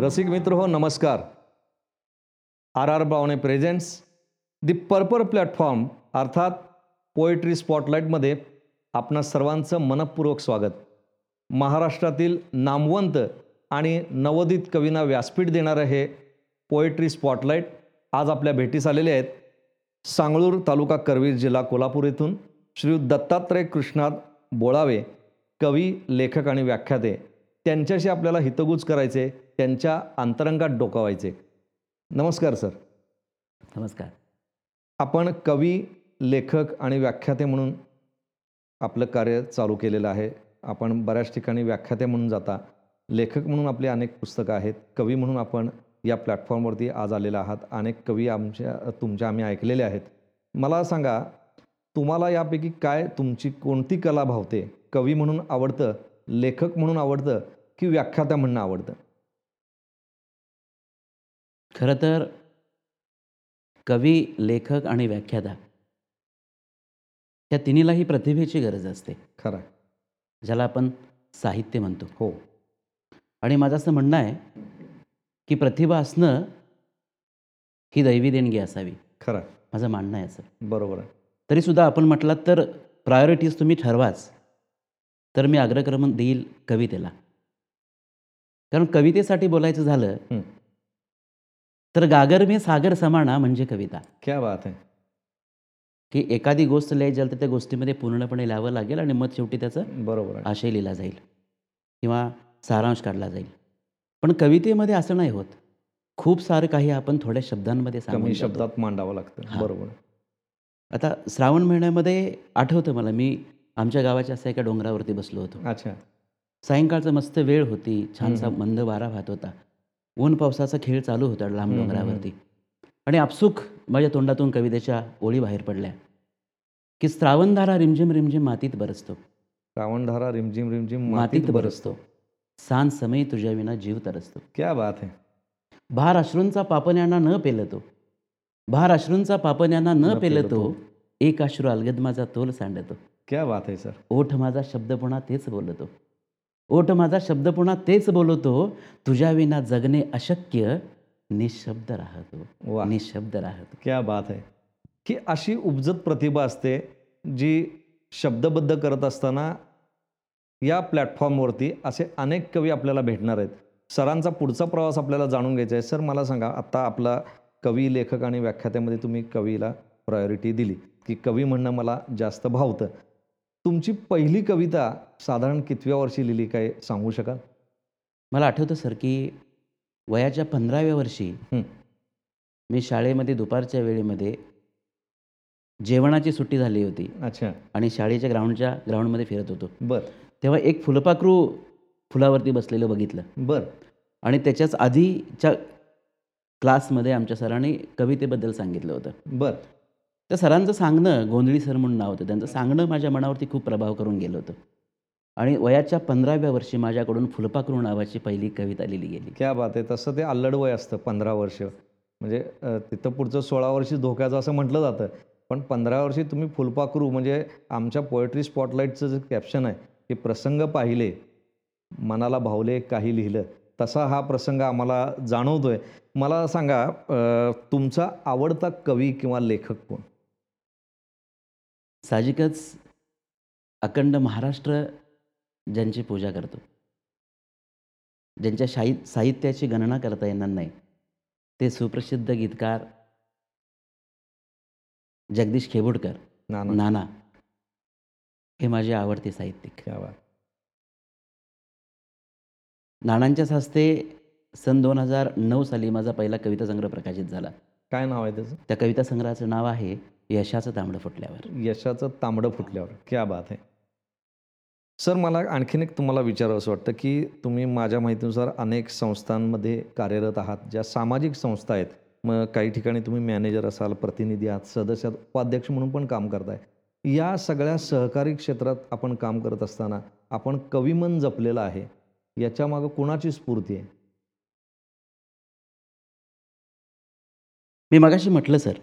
रसिक मित्र हो नमस्कार. R R Bawane presents the purple platform अर्थात पोएट्री स्पॉटलाईटमध्ये आपणा सर्वांचं मनपूर्वक स्वागत. महाराष्ट्रातील नामवंत आणि नवोदित कवींना व्यासपीठ देणारं हे पोएट्री स्पॉटलाईट आज आपल्या भेटीस आलेले आहेत. सांगळूर तालुका करवीर जिल्हा कोल्हापूर येथून श्री दत्तात्रय कृष्णात बोळावे कवी लेखक आणि व्याख्याते. त्यांच्याशी आपल्याला हितगुज करायचे त्यांच्या अंतरंगात डोकावायचे. नमस्कार सर. नमस्कार. आपण कवी लेखक आणि व्याख्याते म्हणून आपलं कार्य चालू केलेलं आहे. आपण बऱ्याच ठिकाणी व्याख्याते म्हणून जाता. लेखक म्हणून आपली अनेक पुस्तकं आहेत. कवी म्हणून आपण या प्लॅटफॉर्मवरती आज आलेला आहात. अनेक कवी आमच्या तुमच्या आम्ही ऐकलेले आहेत. मला सांगा तुम्हाला यापैकी काय तुमची कोणती कला भावते? कवी म्हणून आवडतं लेखक म्हणून आवडतं की व्याख्याता म्हणणं आवडतं? खरं तर कवी लेखक आणि व्याख्याता या तिन्हीलाही प्रतिभेची गरज असते. खरं. ज्याला आपण साहित्य म्हणतो. हो. आणि माझं असं म्हणणं आहे की प्रतिभा असणं ही दैवी देणगी असावी. खरं. माझं म्हणणं आहे असं. बरोबर आहे. तरीसुद्धा आपण म्हटलात तर प्रायोरिटीज तुम्ही ठरवाच. तर मी अग्रक्रमण देईल कवितेला. कारण कवितेसाठी बोलायचं झालं. तर गागर में सागर समाना म्हणजे कविता क्या बात आहे की एखादी गोष्ट लिहायची झाली तर त्या गोष्टीमध्ये पूर्णपणे लिहावं लागेल आणि मग शेवटी त्याचं बरोबर आशय लिहिला जाईल किंवा सारांश काढला जाईल पण कवितेमध्ये असं नाही होत खूप सारं काही आपण थोड्या शब्दांमध्ये जातो. शब्दात मांडावं लागतं. बरोबर. आता श्रावण महिन्यामध्ये आठवतं मला मी आमच्या गावाच्या असं एका डोंगरावरती बसलो होतो अच्छा सायंकाळचं मस्त वेळ होती. छानसा. मंद वारा वाहत होता. ऊन पावसाचा खेळ चालू होता लांब डोंगरावरती. आणि आपसुक माझ्या तोंडातून कवितेच्या ओळी बाहेर पडल्या. की श्रावणधारा रिमझिम रिमझिम मातीत बरसतो. श्रावणधारा रिमझिम रिमझिम मातीत बरसतो. सांज समय तुझ्या विना जीव तरसतो. क्या बात आहे भार अश्रूंचा पापण्यांना न पेलतो. भार अश्रूंचा पापण्यांना न न पेलतो. पेलतो. एक अश्रू अलगद माझा तोल सांडतो. क्या बात आहे सर. ओठ माझा शब्द पुन्हा तेच बोलतो. ओठ माझा शब्द पुन्हा तेच बोलतो तुझ्या विना जगणे अशक्य निशब्द राहतो निशब्द राहतो. क्या बात आहे. ही अशी उपजत प्रतिभा असते जी शब्दबद्ध करत असताना या प्लॅटफॉर्मवरती असे अनेक कवी आपल्याला भेटणार आहेत. सरांचा पुढचा प्रवास आपल्याला जाणून घ्यायचा आहे. सर मला सांगा आत्ता आपला कवी लेखक आणि व्याख्यात्यामध्ये तुम्ही कवीला प्रायोरिटी दिली. की कवी म्हणणं मला जास्त भावतं. तुमची पहिली कविता साधारण कितव्या वर्षी लिहिली? काय सांगू शकाल? मला आठवतं सर की वयाच्या पंधराव्या वर्षी. मी शाळेमध्ये दुपारच्या वेळेमध्ये जेवणाची सुट्टी झाली होती. अच्छा. आणि शाळेच्या ग्राउंडच्या ग्राउंडमध्ये फिरत होतो. बर. तेव्हा एक फुलपाखरू फुलावरती बसलेलं बघितलं. बर. आणि त्याच्याच आधीच्या क्लासमध्ये आमच्या सरांनी कवितेबद्दल सांगितलं होतं. बर. त्या सरांचं सांगणं गोंधळी सर म्हणून नाव होतं. त्यांचं सांगणं माझ्या मनावरती खूप प्रभाव करून गेलं होतं. आणि वयाच्या पंधराव्या वर्षी माझ्याकडून फुलपाखरू नावाची पहिली कविता लिहिली गेली. क्या बात आहे. तसं ते अल्लड वय असतं पंधरा वर्ष. म्हणजे तिथं पुढचं सोळा वर्षी धोक्याचं असं म्हटलं जातं. पण पंधरा वर्षी तुम्ही फुलपाखरू म्हणजे आमच्या पोएट्री स्पॉटलाईटचं जे कॅप्शन आहे की प्रसंग पाहिले मनाला भावले काही लिहिलं तसा हा प्रसंग आम्हाला जाणवतोय. मला सांगा तुमचा आवडता कवी किंवा लेखक कोण? साहजिकच अखंड महाराष्ट्र ज्यांची पूजा करतो ज्यांच्या शाही साहित्याची गणना करता येणार नाही ते सुप्रसिद्ध गीतकार जगदीश खेबुडकर नाना. नाना. हे माझे आवडते साहित्यिक. नानांच्याच हस्ते सन दोन हजार नऊ साली माझा पहिला कविता संग्रह प्रकाशित झाला. काय नाव आहे त्याचं? त्या कविता संग्रहाचं नाव आहे यशाचं तांबडं फुटल्यावर. यशाचं तांबडं फुटल्यावर. क्या बात आहे सर मला आणखीन एक तुम्हाला विचारावंसं वाटतं की तुम्ही माझ्या माहितीनुसार अनेक संस्थांमध्ये कार्यरत आहात ज्या सामाजिक संस्था आहेत. मग काही ठिकाणी तुम्ही मॅनेजर असाल प्रतिनिधी आहात सदस्य आहात, उपाध्यक्ष म्हणून पण काम करताय. या सगळ्या सहकारी क्षेत्रात आपण काम करत असताना आपण कविमन जपलेलं आहे. याच्या मागं कोणाची स्फूर्ती आहे? मी मगाशी म्हटलं सर.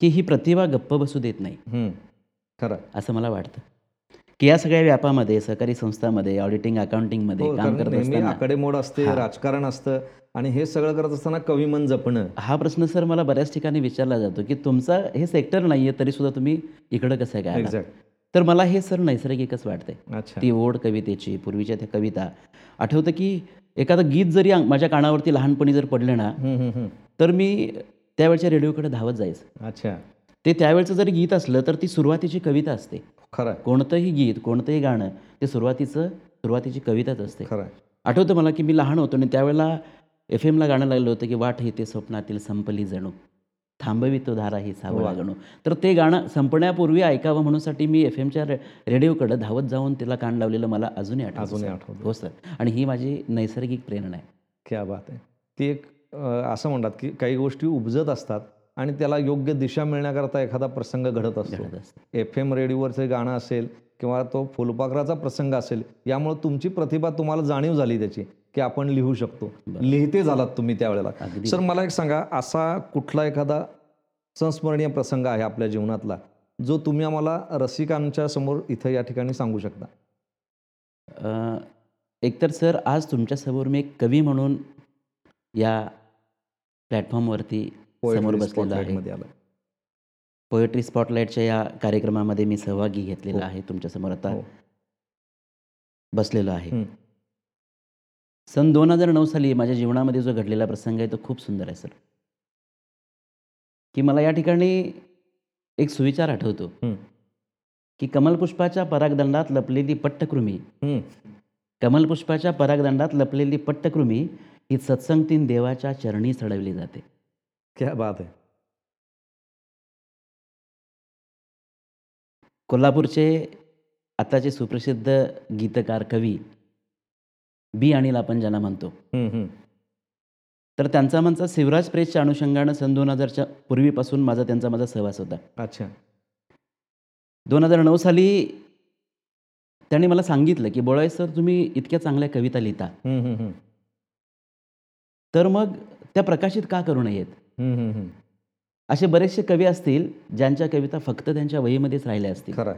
की ही प्रतिभा गप्प बसू देत नाही. खरं. असं मला वाटतं. की या सगळ्या व्यापामध्ये सहकारी संस्थांमध्ये ऑडिटिंग अकाउंटिंगमध्ये हो, काम करत असताना आकडेमोड असते राजकारण असतं आणि हे सगळं करत असताना कविमन जपणं. हा प्रश्न सर मला बऱ्याच ठिकाणी विचारला जातो की तुमचा हे सेक्टर नाही आहे तरीसुद्धा तुम्ही इकडं कसं काय तर मला हे सर नैसर्गिकच वाटतंय. ती ओढ कवितेची पूर्वीच्या त्या कविता आठवतं की एखादं गीत जरी माझ्या कानावरती लहानपणी जर पडलं ना. तर मी त्यावेळच्या रेडिओकडे धावत जायचं. अच्छा. ते त्यावेळचं जरी गीत असलं तर ती सुरुवातीची कविता असते. खरं. कोणतंही गीत कोणतंही गाणं ते सुरुवातीचं सुरुवातीची कविताच असते. खरं. आठवतं मला की मी लहान होतो आणि त्यावेळेला एफ एमला गाणं लागलं होतं की वाट ही ते स्वप्नातील संपली जणू. थांबवी तो धारा ही सावळा गणू. तर ते गाणं संपण्यापूर्वी ऐकावं म्हणूनसाठी मी एफ एमच्या रेडिओकडे धावत जाऊन तिला कान लावलेलं मला अजूनही आठवतं. हो सर. आणि ही माझी नैसर्गिक प्रेरणा आहे. क्या बात आहे. ती एक असं म्हणतात की काही गोष्टी उपजत असतात आणि त्याला योग्य दिशा मिळण्याकरता एखादा प्रसंग घडत असतो. एफ एम रेडिओवरचं गाणं असेल किंवा तो फुलपाखराचा प्रसंग असेल यामुळे तुमची प्रतिभा तुम्हाला जाणीव झाली त्याची की आपण लिहू शकतो. लिहिते झालात तुम्ही त्यावेळेला. सर मला एक सांगा असा कुठला एखादा संस्मरणीय प्रसंग आहे आपल्या जीवनातला जो तुम्ही आम्हाला रसिकांच्या समोर इथं या ठिकाणी सांगू शकता? एकतर सर आज तुमच्यासमोर मी एक कवी म्हणून या प्लॅटफॉर्मवरती समोर बसलेलो आहे पोएट्री स्पॉटलाईटच्या या कार्यक्रमामध्ये मी सहभागी घेतलेला आहे तुमच्यासमोर आता हो. बसलेलो आहे हं. सन दोन हजार नऊ साली माझ्या जीवनामध्ये जो घडलेला प्रसंग आहे तो खूप सुंदर आहे सर की मला या ठिकाणी एक सुविचार आठवतो हं. की कमलपुष्पाच्या परागदंडात लपलेली पट्टकृमी हं. कमलपुष्पाच्या परागदंडात लपलेली पट्टकृमी ही सत्संगतीन देवाच्या चरणी चढवली जाते. क्या बात आहे कोल्हापूरचे आताचे सुप्रसिद्ध गीतकार कवी बी अनिल आपण ज्यांना म्हणतो. तर त्यांचा म्हणचा शिवराज प्रेसच्या अनुषंगानं सन दोन हजारच्या पूर्वीपासून माझा त्यांचा माझा सहवास होता. अच्छा. दोन हजार नऊ साली त्यांनी मला सांगितलं की बोळाय सर तुम्ही इतक्या चांगल्या कविता लिहिता. तर मग त्या प्रकाशित का करू नयेत. असे बरेचसे कवी असतील ज्यांच्या कविता फक्त त्यांच्या वहीमध्येच राहिल्या असतील. खरं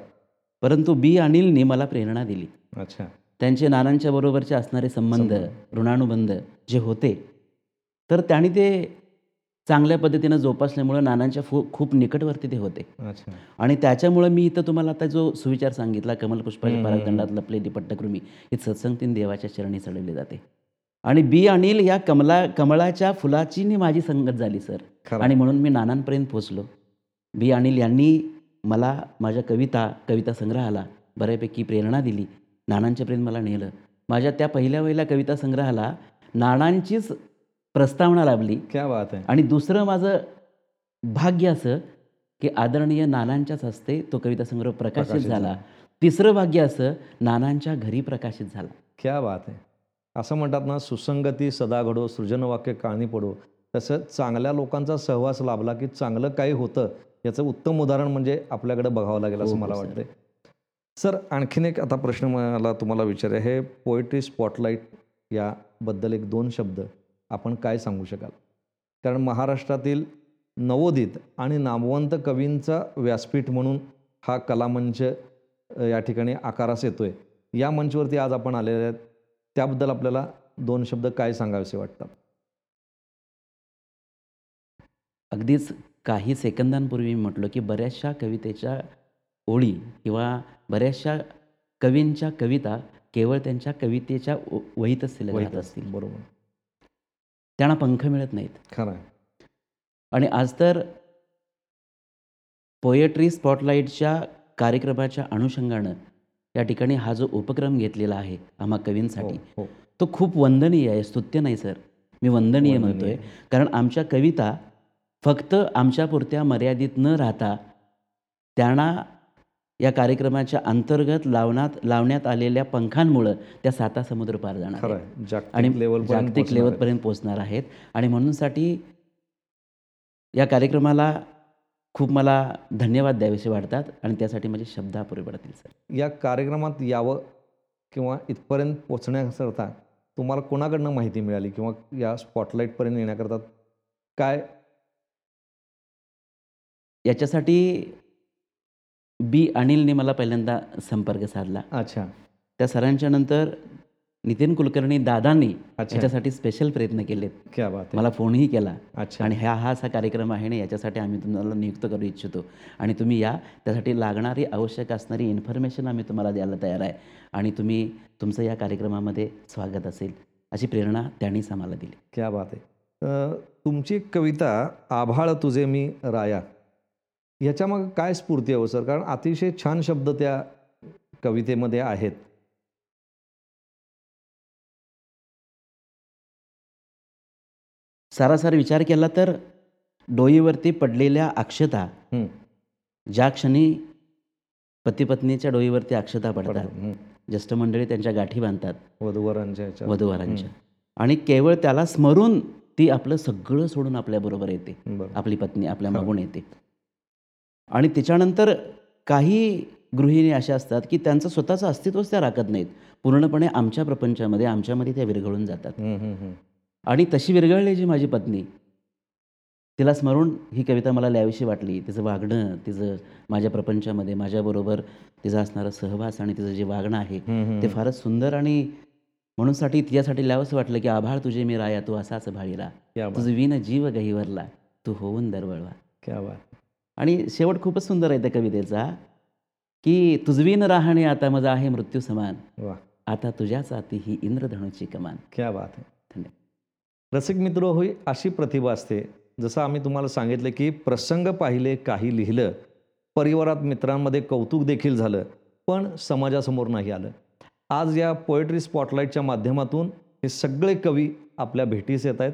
परंतु बी अनिलनी मला प्रेरणा दिली. अच्छा. त्यांचे नानांच्या बरोबरचे असणारे संबंध ऋणानुबंध जे होते तर त्यांनी ते चांगल्या पद्धतीनं जोपासल्यामुळं नानांच्या फू खूप निकटवर्ती ते होते. अच्छा. आणि त्याच्यामुळं मी इथं तुम्हाला आता जो सुविचार सांगितला कमलपुष्पाच्या हम्म, परागदंडात लपलेली पट्टकृमी ही सत्संगतीन देवाच्या चरणी चढवली जाते. आणि बी अनिल या कमला कमळाच्या फुलाची नी माझी संगत झाली सर. आणि म्हणून मी नानांपर्यंत पोचलो बी अनिल यांनी मला माझ्या कविता कविता संग्रहाला बऱ्यापैकी प्रेरणा दिली. नानांच्यापर्यंत मला नेलं. माझ्या त्या पहिल्या पहिल्या कविता संग्रहाला नानांचीच प्रस्तावना लाभली. क्या बात आहे. आणि दुसरं माझं भाग्य असं की आदरणीय नानांच्याच हस्ते तो कविता संग्रह प्रकाशित प्रकाशित झाला. तिसरं भाग्य असं नानांच्या घरी प्रकाशित झाला. क्या बात आहे. असं म्हणतात ना सुसंगती सदा घडो सृजनवाक्य काळणी पडो. तसं चांगल्या लोकांचा सहवास लाभला की चांगलं काही होतं याचं उत्तम उदाहरण म्हणजे आपल्याकडे बघावं लागेल असं हो, मला सर. वाटतंय. सर आणखीन एक आता प्रश्न मला तुम्हाला विचार हे पोएट्री स्पॉटलाईट याबद्दल एक दोन शब्द आपण काय सांगू शकाल? कारण महाराष्ट्रातील नवोदित आणि नामवंत कवींचा व्यासपीठ म्हणून हा कलामंच या ठिकाणी आकारास येतोय. या मंचवरती आज आपण आलेले आहेत त्याबद्दल आपल्याला दोन शब्द काय सांगावेसे वाटतात? अगदीच काही सेकंदांपूर्वी मी म्हटलो की बऱ्याचशा कवितेच्या ओळी किंवा बऱ्याचशा कवींच्या कविता केवळ त्यांच्या कवितेच्या वहीतच राहत असतील. बरोबर. त्यांना पंख मिळत नाहीत. खरं आणि आज तर पोएट्री स्पॉटलाईटच्या कार्यक्रमाच्या अनुषंगानं या ठिकाणी हा जो उपक्रम घेतलेला आहे आम्हा कवींसाठी हो, हो. तो खूप वंदनीय आहे स्तुत्य नाही सर. मी वंदनीय. म्हणतोय. कारण आमच्या कविता फक्त आमच्यापुरत्या मर्यादित न राहता त्यांना या कार्यक्रमाच्या अंतर्गत लावण्यात लावण्यात आलेल्या पंखांमुळं त्या साता समुद्र पार जाणार आणि लेवल जागतिक लेवलपर्यंत पोहोचणार आहेत. आणि म्हणूनसाठी या कार्यक्रमाला खूप मला धन्यवाद द्यावेसे वाटतात आणि त्यासाठी माझे शब्द अपुरे पडतील सर. या कार्यक्रमात यावं किंवा इथपर्यंत पोचण्याकरता तुम्हाला कोणाकडनं माहिती मिळाली किंवा या स्पॉटलाईटपर्यंत येण्याकरता काय? याच्यासाठी बी अनिलने मला पहिल्यांदा संपर्क साधला. अच्छा. त्या सरांच्या नंतर नितीन कुलकर्णी दादांनी. याच्यासाठी स्पेशल प्रयत्न केलेत. मला फोनही केला. अच्छा. आणि ह्या हा असा कार्यक्रम आहे ना याच्यासाठी आम्ही तुम्हाला नियुक्त करू इच्छितो. आणि तुम्ही या. त्यासाठी लागणारी आवश्यक असणारी इन्फॉर्मेशन आम्ही तुम्हाला द्यायला तयार आहे. आणि तुम्ही तुमचं या कार्यक्रमामध्ये स्वागत असेल. अशी प्रेरणा त्यांनीच आम्हाला दिली. क्या बात आहे. तुमची कविता आभाळ तुझे मी राया. ह्याच्या मग काय स्फूर्ती आहे हो सर? कारण अतिशय छान शब्द त्या कवितेमध्ये आहेत. सारासार विचार केला तर डोईवरती पडलेल्या अक्षता ज्या क्षणी पतीपत्नीच्या डोईवरती अक्षता पडतात. ज्येष्ठ मंडळी त्यांच्या गाठी बांधतात वधूवरांच्या. वधूवरांच्या. आणि केवळ त्याला स्मरून ती आपलं सगळं सोडून आपल्याबरोबर येते. बरं आपली पत्नी आपल्या मागून येते. आणि तिच्यानंतर काही गृहिणी अशा असतात की त्यांचं स्वतःचं अस्तित्वच त्या राखत नाहीत. पूर्णपणे आमच्या प्रपंचामध्ये आमच्यामध्ये त्या विरघळून जातात. आणि तशी विरघळलेली माझी पत्नी. तिला स्मरून ही कविता मला लिहावीशी वाटली. तिचं वागणं तिचं माझ्या प्रपंचामध्ये माझ्याबरोबर तिचा असणारा सहवास आणि तिचं जे वागणं आहे ते फारच सुंदर आणि म्हणूनसाठी तिच्यासाठी लिहावंसं वाटलं की आभाळ तुझे मी राया तू असाच बात. तुझं विन जीव गहीवरला तू होऊन दरवळवा. क्या बात. आणि शेवट खूपच सुंदर आहे त्या कवितेचा की तुझवीन राहणे आता माझा आहे मृत्यू समान. आता तुझ्याच आती ही इंद्रधनुची कमान. क्या बात आहे. रसिक मित्र होई अशी प्रतिभा असते. जसं आम्ही तुम्हाला सांगितलं की प्रसंग पाहिले काही लिहिलं परिवारात मित्रांमध्ये कौतुक देखील झालं पण समाजासमोर नाही आलं. आज या पोएट्री स्पॉटलाईटच्या माध्यमातून हे सगळे कवी आपल्या भेटीस येत आहेत.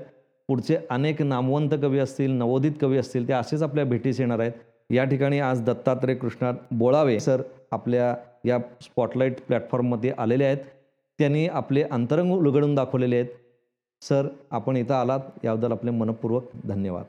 पुढचे अनेक नामवंत कवी असतील नवोदित कवी असतील ते असेच आपल्या भेटीस येणार आहेत. या ठिकाणी आज दत्तात्रय कृष्णात बोळावे सर आपल्या या स्पॉटलाईट प्लॅटफॉर्ममध्ये आलेले आहेत. त्यांनी आपले अंतरंग उलगडून दाखवलेले आहेत. सर आपण इथं आलात याबद्दल आपले मनपूर्वक धन्यवाद.